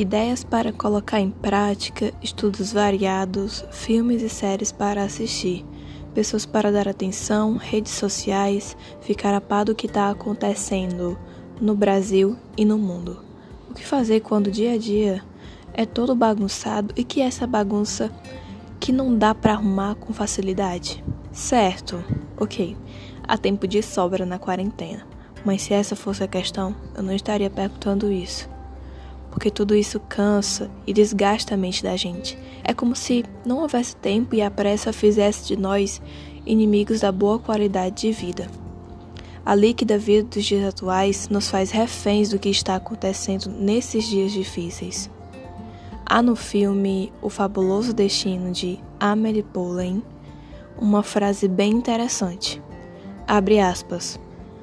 ideias para colocar em prática, estudos variados, filmes e séries para assistir, pessoas para dar atenção, redes sociais, ficar a par do que está acontecendo no Brasil e no mundo. O que fazer quando o dia a dia é todo bagunçado e que essa bagunça que não dá para arrumar com facilidade? Certo, ok, há tempo de sobra na quarentena, mas se essa fosse a questão, eu não estaria perguntando isso porque tudo isso cansa e desgasta a mente da gente. É como se não houvesse tempo e a pressa fizesse de nós inimigos da boa qualidade de vida. A líquida vida dos dias atuais nos faz reféns do que está acontecendo nesses dias difíceis. Há no filme O Fabuloso Destino de Amelie Poulain uma frase bem interessante. Abre aspas.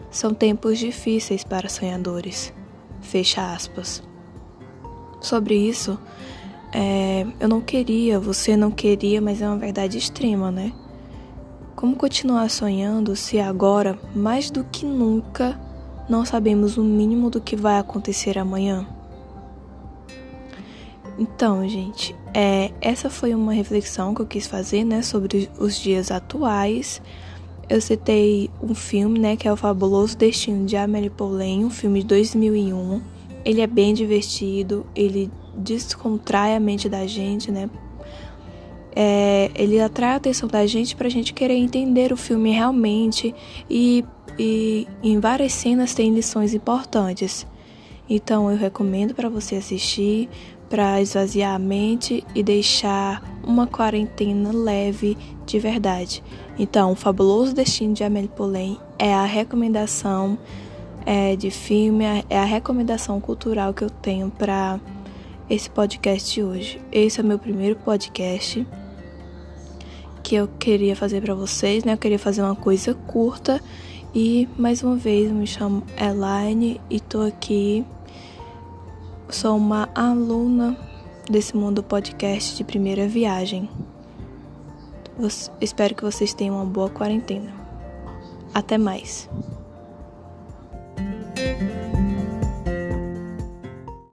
São tempos difíceis para sonhadores. Fecha aspas sobre isso, é, eu não queria, você não queria, mas é uma verdade extrema, né? Como continuar sonhando se agora, mais do que nunca, não sabemos o mínimo do que vai acontecer amanhã? Então, gente, é, essa foi uma reflexão que eu quis fazer, né, sobre os dias atuais. Eu citei um filme, né, que é O Fabuloso Destino de Amélie Poulain, um filme de 2001 ele é bem divertido, ele descontrai a mente da gente, né? É, ele atrai a atenção da gente pra gente querer entender o filme realmente e, e em várias cenas tem lições importantes. Então eu recomendo para você assistir para esvaziar a mente e deixar uma quarentena leve de verdade. Então, O Fabuloso Destino de Amélie Poulain é a recomendação é, de filme, é a recomendação cultural que eu tenho para esse podcast hoje. Esse é o meu primeiro podcast que eu queria fazer para vocês, né? Eu queria fazer uma coisa curta e mais uma vez me chamo Elaine e tô aqui. Sou uma aluna desse mundo podcast de primeira viagem. espero que vocês tenham uma boa quarentena. Até mais.